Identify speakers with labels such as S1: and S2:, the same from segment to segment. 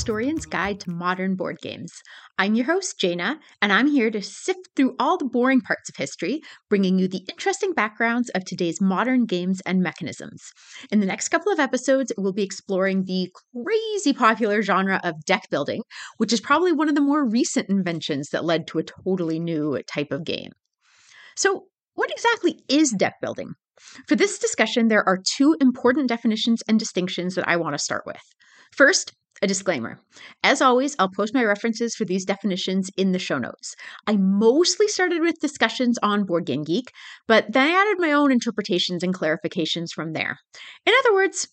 S1: Nerdstorian's Guide to Modern Board Games. I'm your host, Jaina, and I'm here to sift through all the boring parts of history, bringing you the interesting backgrounds of today's modern games and mechanisms. In the next couple of episodes, we'll be exploring the crazy popular genre of deck building, which is probably one of the more recent inventions that led to a totally new type of game. So, what exactly is deck building? For this discussion, there are two important definitions and distinctions that I want to start with. First, a disclaimer. As always, I'll post my references for these definitions in the show notes. I mostly started with discussions on Board Game Geek, but then I added my own interpretations and clarifications from there. In other words,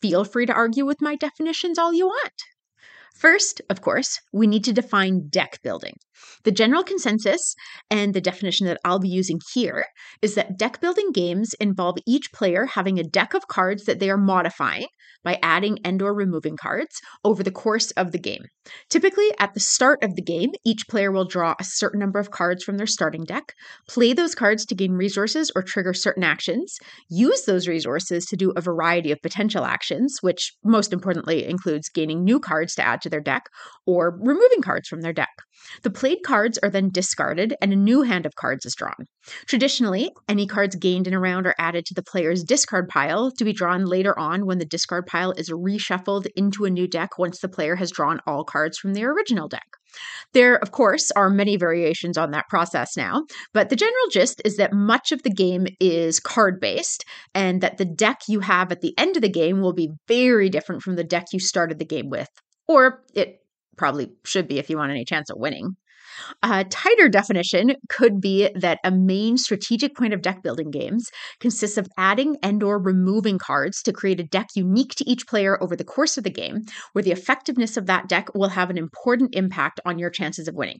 S1: feel free to argue with my definitions all you want. First, of course, we need to define deck building. The general consensus and the definition that I'll be using here is that deck building games involve each player having a deck of cards that they are modifying by adding and or removing cards over the course of the game. Typically, at the start of the game, each player will draw a certain number of cards from their starting deck, play those cards to gain resources or trigger certain actions, use those resources to do a variety of potential actions, which most importantly includes gaining new cards to add to their deck or removing cards from their deck. The played cards are then discarded and a new hand of cards is drawn. Traditionally, any cards gained in a round are added to the player's discard pile to be drawn later on when the discard pile is reshuffled into a new deck once the player has drawn all cards from their original deck. There, of course, are many variations on that process now, but the general gist is that much of the game is card based, and that the deck you have at the end of the game will be very different from the deck you started the game with. Or it probably should be if you want any chance of winning. A tighter definition could be that a main strategic point of deck building games consists of adding and or removing cards to create a deck unique to each player over the course of the game, where the effectiveness of that deck will have an important impact on your chances of winning.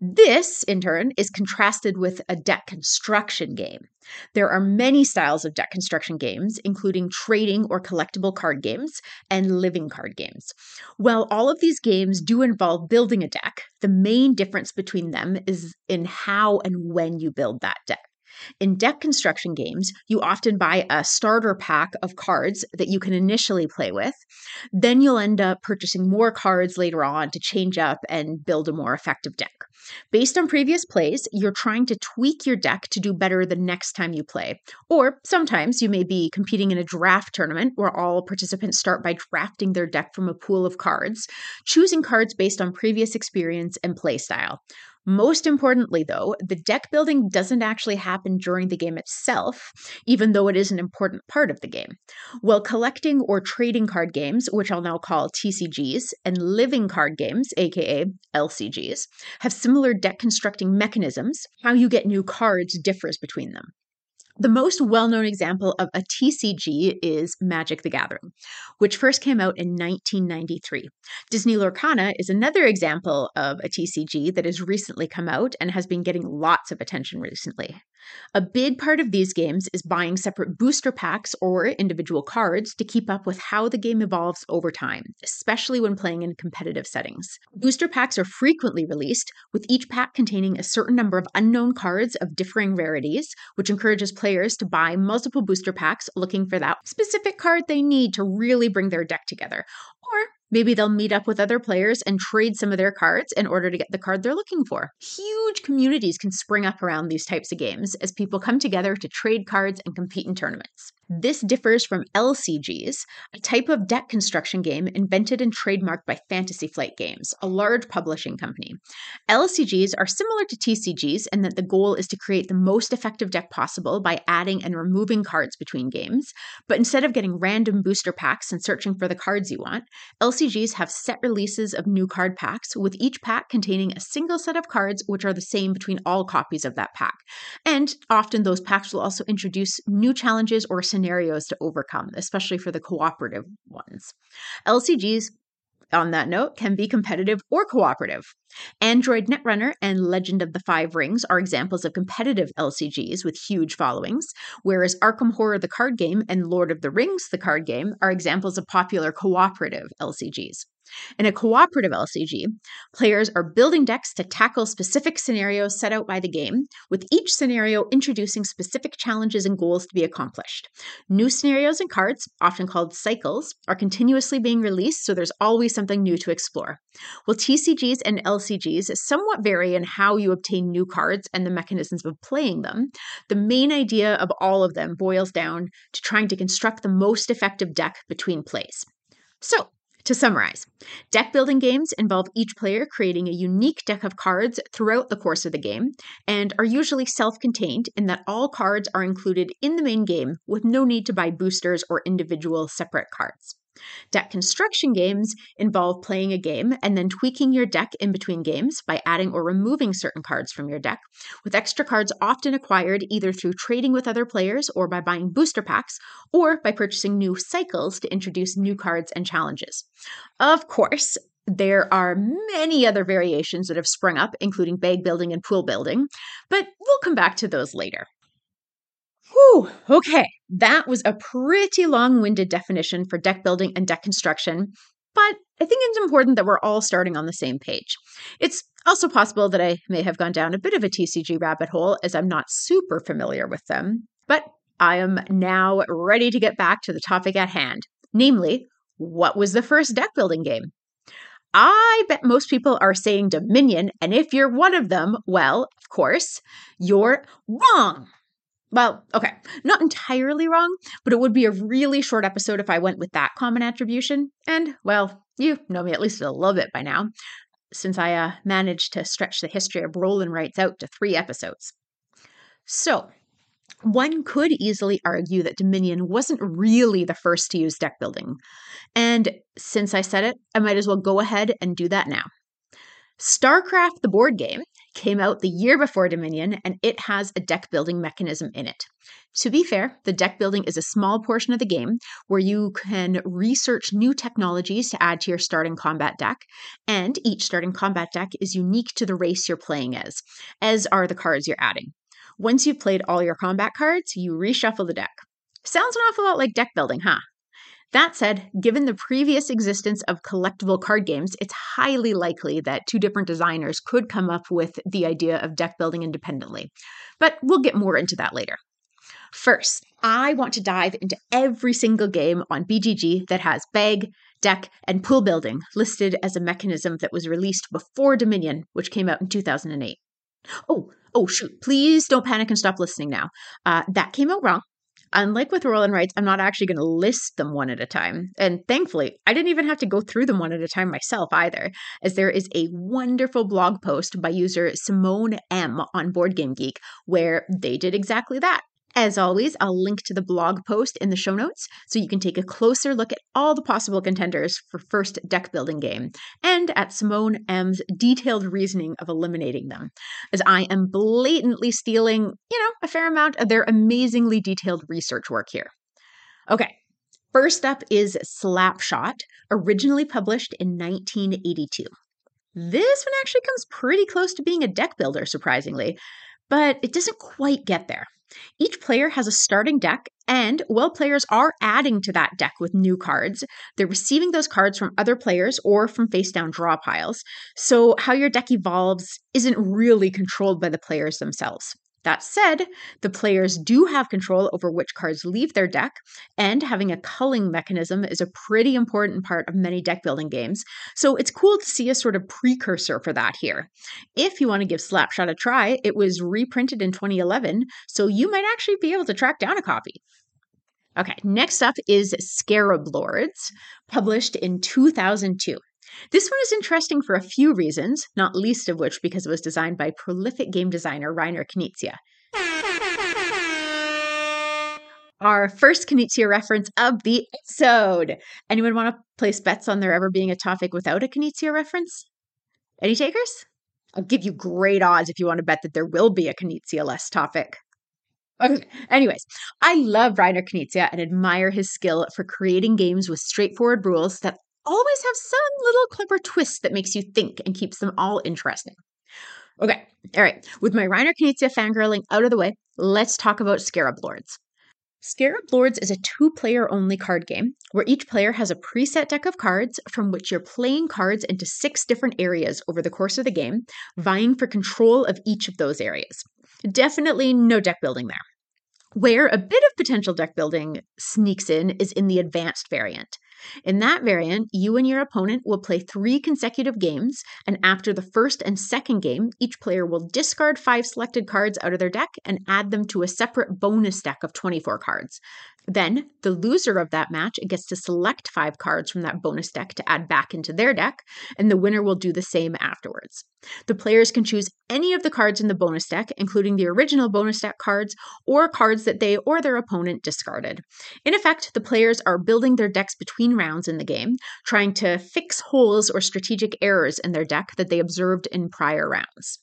S1: This, in turn, is contrasted with a deck construction game. There are many styles of deck construction games, including trading or collectible card games and living card games. While all of these games do involve building a deck, the main difference between them is in how and when you build that deck. In deck construction games, you often buy a starter pack of cards that you can initially play with. Then you'll end up purchasing more cards later on to change up and build a more effective deck. Based on previous plays, you're trying to tweak your deck to do better the next time you play. Or sometimes you may be competing in a draft tournament where all participants start by drafting their deck from a pool of cards, choosing cards based on previous experience and play style. Most importantly, though, the deck building doesn't actually happen during the game itself, even though it is an important part of the game. While collecting or trading card games, which I'll now call TCGs, and living card games, aka LCGs, have similar deck constructing mechanisms, how you get new cards differs between them. The most well known example of a TCG is Magic the Gathering, which first came out in 1993. Disney Lorcana is another example of a TCG that has recently come out and has been getting lots of attention recently. A big part of these games is buying separate booster packs or individual cards to keep up with how the game evolves over time, especially when playing in competitive settings. Booster packs are frequently released, with each pack containing a certain number of unknown cards of differing rarities, which encourages players to buy multiple booster packs looking for that specific card they need to really bring their deck together. Maybe they'll meet up with other players and trade some of their cards in order to get the card they're looking for. Huge communities can spring up around these types of games as people come together to trade cards and compete in tournaments. This differs from LCGs, a type of deck construction game invented and trademarked by Fantasy Flight Games, a large publishing company. LCGs are similar to TCGs in that the goal is to create the most effective deck possible by adding and removing cards between games, but instead of getting random booster packs and searching for the cards you want, LCGs have set releases of new card packs, with each pack containing a single set of cards which are the same between all copies of that pack. And often those packs will also introduce new challenges or scenarios to overcome, especially for the cooperative ones. LCGs on that note, can be competitive or cooperative. Android Netrunner and Legend of the Five Rings are examples of competitive LCGs with huge followings, whereas Arkham Horror the card game and Lord of the Rings the card game are examples of popular cooperative LCGs. In a cooperative LCG, players are building decks to tackle specific scenarios set out by the game, with each scenario introducing specific challenges and goals to be accomplished. New scenarios and cards, often called cycles, are continuously being released, so there's always something new to explore. While TCGs and LCGs somewhat vary in how you obtain new cards and the mechanisms of playing them, the main idea of all of them boils down to trying to construct the most effective deck between plays. So, to summarize, deck building games involve each player creating a unique deck of cards throughout the course of the game and are usually self contained in that all cards are included in the main game with no need to buy boosters or individual separate cards. Deck construction games involve playing a game and then tweaking your deck in between games by adding or removing certain cards from your deck, with extra cards often acquired either through trading with other players or by buying booster packs, or by purchasing new cycles to introduce new cards and challenges. Of course, there are many other variations that have sprung up, including bag building and pool building, but we'll come back to those later. Whew, okay, that was a pretty long winded definition for deck building and deck construction, but I think it's important that we're all starting on the same page. It's also possible that I may have gone down a bit of a TCG rabbit hole as I'm not super familiar with them, but I am now ready to get back to the topic at hand namely, what was the first deck building game? I bet most people are saying Dominion, and if you're one of them, well, of course, you're wrong. Well, okay, not entirely wrong, but it would be a really short episode if I went with that common attribution. And, well, you know me at least a little bit by now, since I uh, managed to stretch the history of roll and rights out to three episodes. So, one could easily argue that Dominion wasn't really the first to use deck building. And since I said it, I might as well go ahead and do that now. StarCraft, the board game, came out the year before Dominion, and it has a deck building mechanism in it. To be fair, the deck building is a small portion of the game where you can research new technologies to add to your starting combat deck, and each starting combat deck is unique to the race you're playing as, as are the cards you're adding. Once you've played all your combat cards, you reshuffle the deck. Sounds an awful lot like deck building, huh? That said, given the previous existence of collectible card games, it's highly likely that two different designers could come up with the idea of deck building independently. But we'll get more into that later. First, I want to dive into every single game on BGG that has bag, deck, and pool building listed as a mechanism that was released before Dominion, which came out in 2008. Oh, oh, shoot, please don't panic and stop listening now. Uh, that came out wrong. Unlike with roll and rights, I'm not actually going to list them one at a time. And thankfully, I didn't even have to go through them one at a time myself either, as there is a wonderful blog post by user Simone M on Board Game Geek where they did exactly that. As always, I'll link to the blog post in the show notes so you can take a closer look at all the possible contenders for first deck building game and at Simone M's detailed reasoning of eliminating them, as I am blatantly stealing, you know, a fair amount of their amazingly detailed research work here. Okay, first up is Slapshot, originally published in 1982. This one actually comes pretty close to being a deck builder, surprisingly, but it doesn't quite get there. Each player has a starting deck, and while players are adding to that deck with new cards, they're receiving those cards from other players or from face down draw piles. So, how your deck evolves isn't really controlled by the players themselves. That said, the players do have control over which cards leave their deck, and having a culling mechanism is a pretty important part of many deck building games, so it's cool to see a sort of precursor for that here. If you want to give Slapshot a try, it was reprinted in 2011, so you might actually be able to track down a copy. Okay, next up is Scarab Lords, published in 2002. This one is interesting for a few reasons, not least of which because it was designed by prolific game designer Reiner Knizia. Our first Knizia reference of the episode. Anyone want to place bets on there ever being a topic without a Knizia reference? Any takers? I'll give you great odds if you want to bet that there will be a Knizia less topic. Okay. Anyways, I love Reiner Knizia and admire his skill for creating games with straightforward rules that always have some little clever twist that makes you think and keeps them all interesting. Okay, all right. With my Reiner Knizia fangirling out of the way, let's talk about Scarab Lords. Scarab Lords is a two player only card game where each player has a preset deck of cards from which you're playing cards into six different areas over the course of the game, vying for control of each of those areas. Definitely no deck building there. Where a bit of potential deck building sneaks in is in the advanced variant. In that variant, you and your opponent will play three consecutive games, and after the first and second game, each player will discard five selected cards out of their deck and add them to a separate bonus deck of 24 cards. Then, the loser of that match gets to select five cards from that bonus deck to add back into their deck, and the winner will do the same afterwards. The players can choose any of the cards in the bonus deck, including the original bonus deck cards or cards that they or their opponent discarded. In effect, the players are building their decks between rounds in the game, trying to fix holes or strategic errors in their deck that they observed in prior rounds.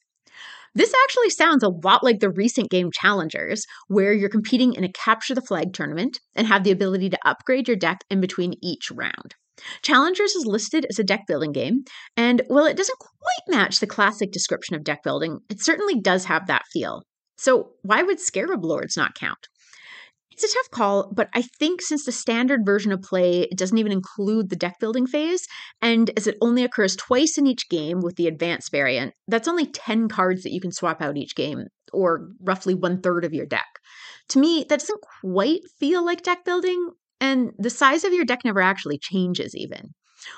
S1: This actually sounds a lot like the recent game Challengers, where you're competing in a capture the flag tournament and have the ability to upgrade your deck in between each round. Challengers is listed as a deck building game, and while it doesn't quite match the classic description of deck building, it certainly does have that feel. So, why would Scarab Lords not count? It's a tough call, but I think since the standard version of play doesn't even include the deck building phase, and as it only occurs twice in each game with the advanced variant, that's only 10 cards that you can swap out each game, or roughly one third of your deck. To me, that doesn't quite feel like deck building, and the size of your deck never actually changes, even.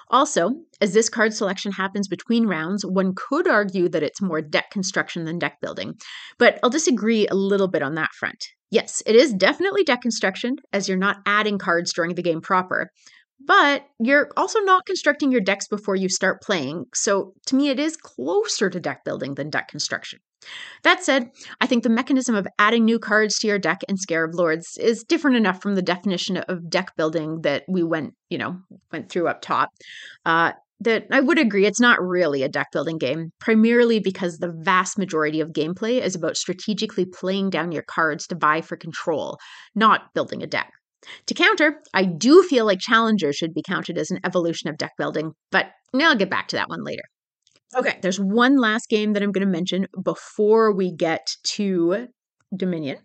S1: Also, as this card selection happens between rounds, one could argue that it's more deck construction than deck building, but I'll disagree a little bit on that front. Yes, it is definitely deck construction, as you're not adding cards during the game proper, but you're also not constructing your decks before you start playing, so to me, it is closer to deck building than deck construction. That said, I think the mechanism of adding new cards to your deck in Scarab Lords is different enough from the definition of deck building that we went, you know, went through up top. Uh, that I would agree it's not really a deck building game, primarily because the vast majority of gameplay is about strategically playing down your cards to vie for control, not building a deck. To counter, I do feel like Challenger should be counted as an evolution of deck building, but I'll get back to that one later. Okay, there's one last game that I'm going to mention before we get to Dominion,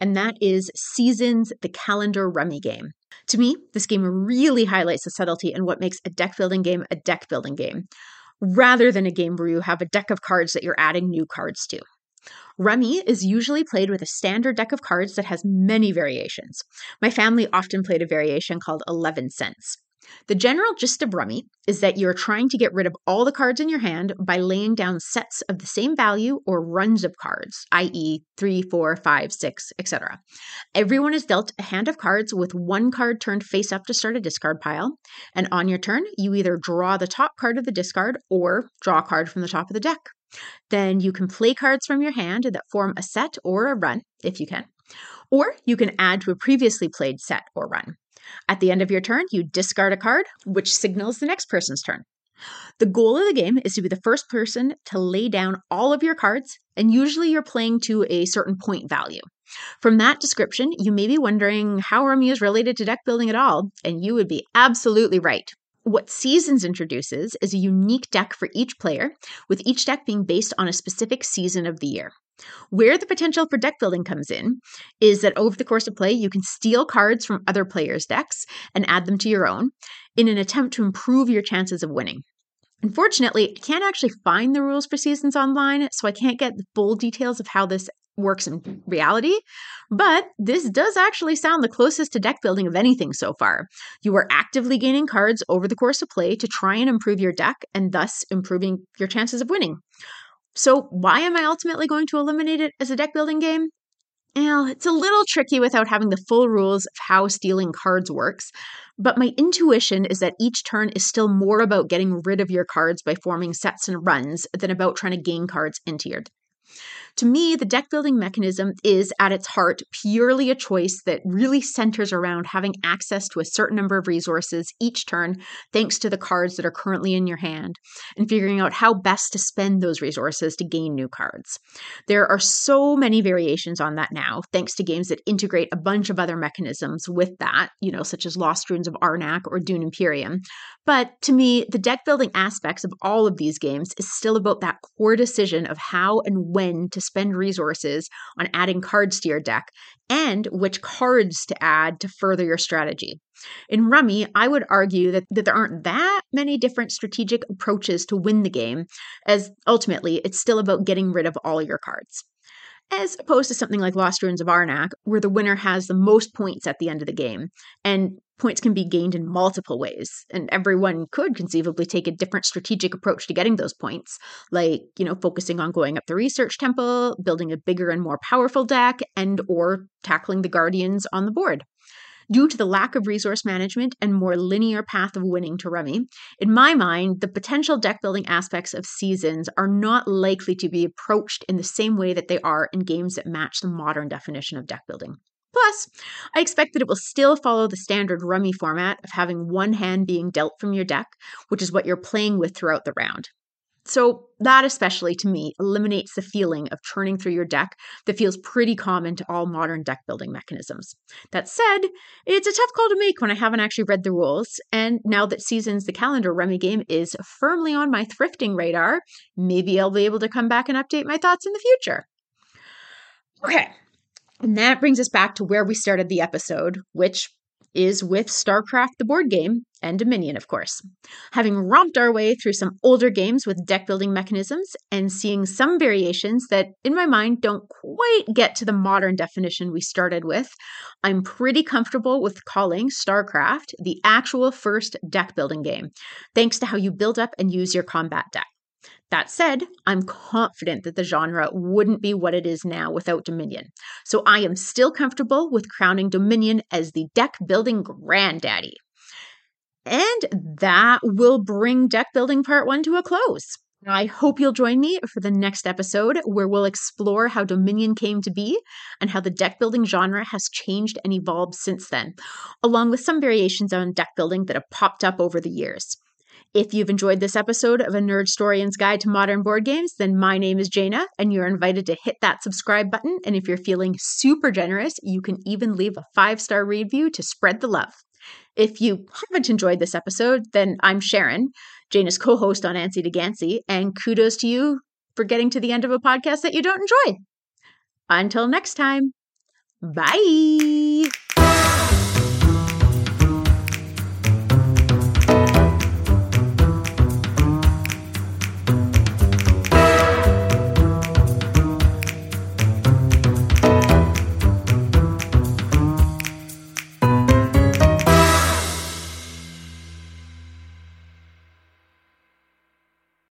S1: and that is Seasons, the calendar rummy game. To me, this game really highlights the subtlety and what makes a deck building game a deck building game, rather than a game where you have a deck of cards that you're adding new cards to. Rummy is usually played with a standard deck of cards that has many variations. My family often played a variation called 11 cents. The general gist of Rummy is that you're trying to get rid of all the cards in your hand by laying down sets of the same value or runs of cards, i.e., 3, 4, 5, 6, etc. Everyone is dealt a hand of cards with one card turned face up to start a discard pile, and on your turn, you either draw the top card of the discard or draw a card from the top of the deck. Then you can play cards from your hand that form a set or a run, if you can, or you can add to a previously played set or run. At the end of your turn, you discard a card, which signals the next person's turn. The goal of the game is to be the first person to lay down all of your cards, and usually you're playing to a certain point value. From that description, you may be wondering how Rummy is related to deck building at all, and you would be absolutely right. What Seasons introduces is a unique deck for each player, with each deck being based on a specific season of the year. Where the potential for deck building comes in is that over the course of play, you can steal cards from other players' decks and add them to your own in an attempt to improve your chances of winning. Unfortunately, I can't actually find the rules for seasons online, so I can't get the full details of how this works in reality, but this does actually sound the closest to deck building of anything so far. You are actively gaining cards over the course of play to try and improve your deck and thus improving your chances of winning. So, why am I ultimately going to eliminate it as a deck building game? Well, it's a little tricky without having the full rules of how stealing cards works, but my intuition is that each turn is still more about getting rid of your cards by forming sets and runs than about trying to gain cards into your to me, the deck building mechanism is at its heart purely a choice that really centers around having access to a certain number of resources each turn, thanks to the cards that are currently in your hand, and figuring out how best to spend those resources to gain new cards. There are so many variations on that now, thanks to games that integrate a bunch of other mechanisms with that, you know, such as Lost Ruins of Arnak or Dune Imperium. But to me, the deck building aspects of all of these games is still about that core decision of how and when to spend resources on adding cards to your deck and which cards to add to further your strategy. In Rummy, I would argue that, that there aren't that many different strategic approaches to win the game, as ultimately it's still about getting rid of all your cards as opposed to something like Lost Ruins of Arnak, where the winner has the most points at the end of the game. And points can be gained in multiple ways. And everyone could conceivably take a different strategic approach to getting those points, like, you know, focusing on going up the research temple, building a bigger and more powerful deck, and or tackling the guardians on the board. Due to the lack of resource management and more linear path of winning to Rummy, in my mind, the potential deck building aspects of Seasons are not likely to be approached in the same way that they are in games that match the modern definition of deck building. Plus, I expect that it will still follow the standard rummy format of having one hand being dealt from your deck, which is what you're playing with throughout the round. So, that especially to me eliminates the feeling of churning through your deck that feels pretty common to all modern deck building mechanisms. That said, it's a tough call to make when I haven't actually read the rules, and now that Seasons the Calendar Rummy game is firmly on my thrifting radar, maybe I'll be able to come back and update my thoughts in the future. Okay, and that brings us back to where we started the episode, which is with StarCraft the board game and Dominion, of course. Having romped our way through some older games with deck building mechanisms and seeing some variations that, in my mind, don't quite get to the modern definition we started with, I'm pretty comfortable with calling StarCraft the actual first deck building game, thanks to how you build up and use your combat deck. That said, I'm confident that the genre wouldn't be what it is now without Dominion. So I am still comfortable with crowning Dominion as the deck building granddaddy. And that will bring deck building part one to a close. I hope you'll join me for the next episode where we'll explore how Dominion came to be and how the deck building genre has changed and evolved since then, along with some variations on deck building that have popped up over the years. If you've enjoyed this episode of A Nerd Nerdstorian's Guide to Modern Board Games, then my name is Jaina, and you're invited to hit that subscribe button. And if you're feeling super generous, you can even leave a five star review to spread the love. If you haven't enjoyed this episode, then I'm Sharon, Jaina's co host on Antsy to Gansy, and kudos to you for getting to the end of a podcast that you don't enjoy. Until next time, bye.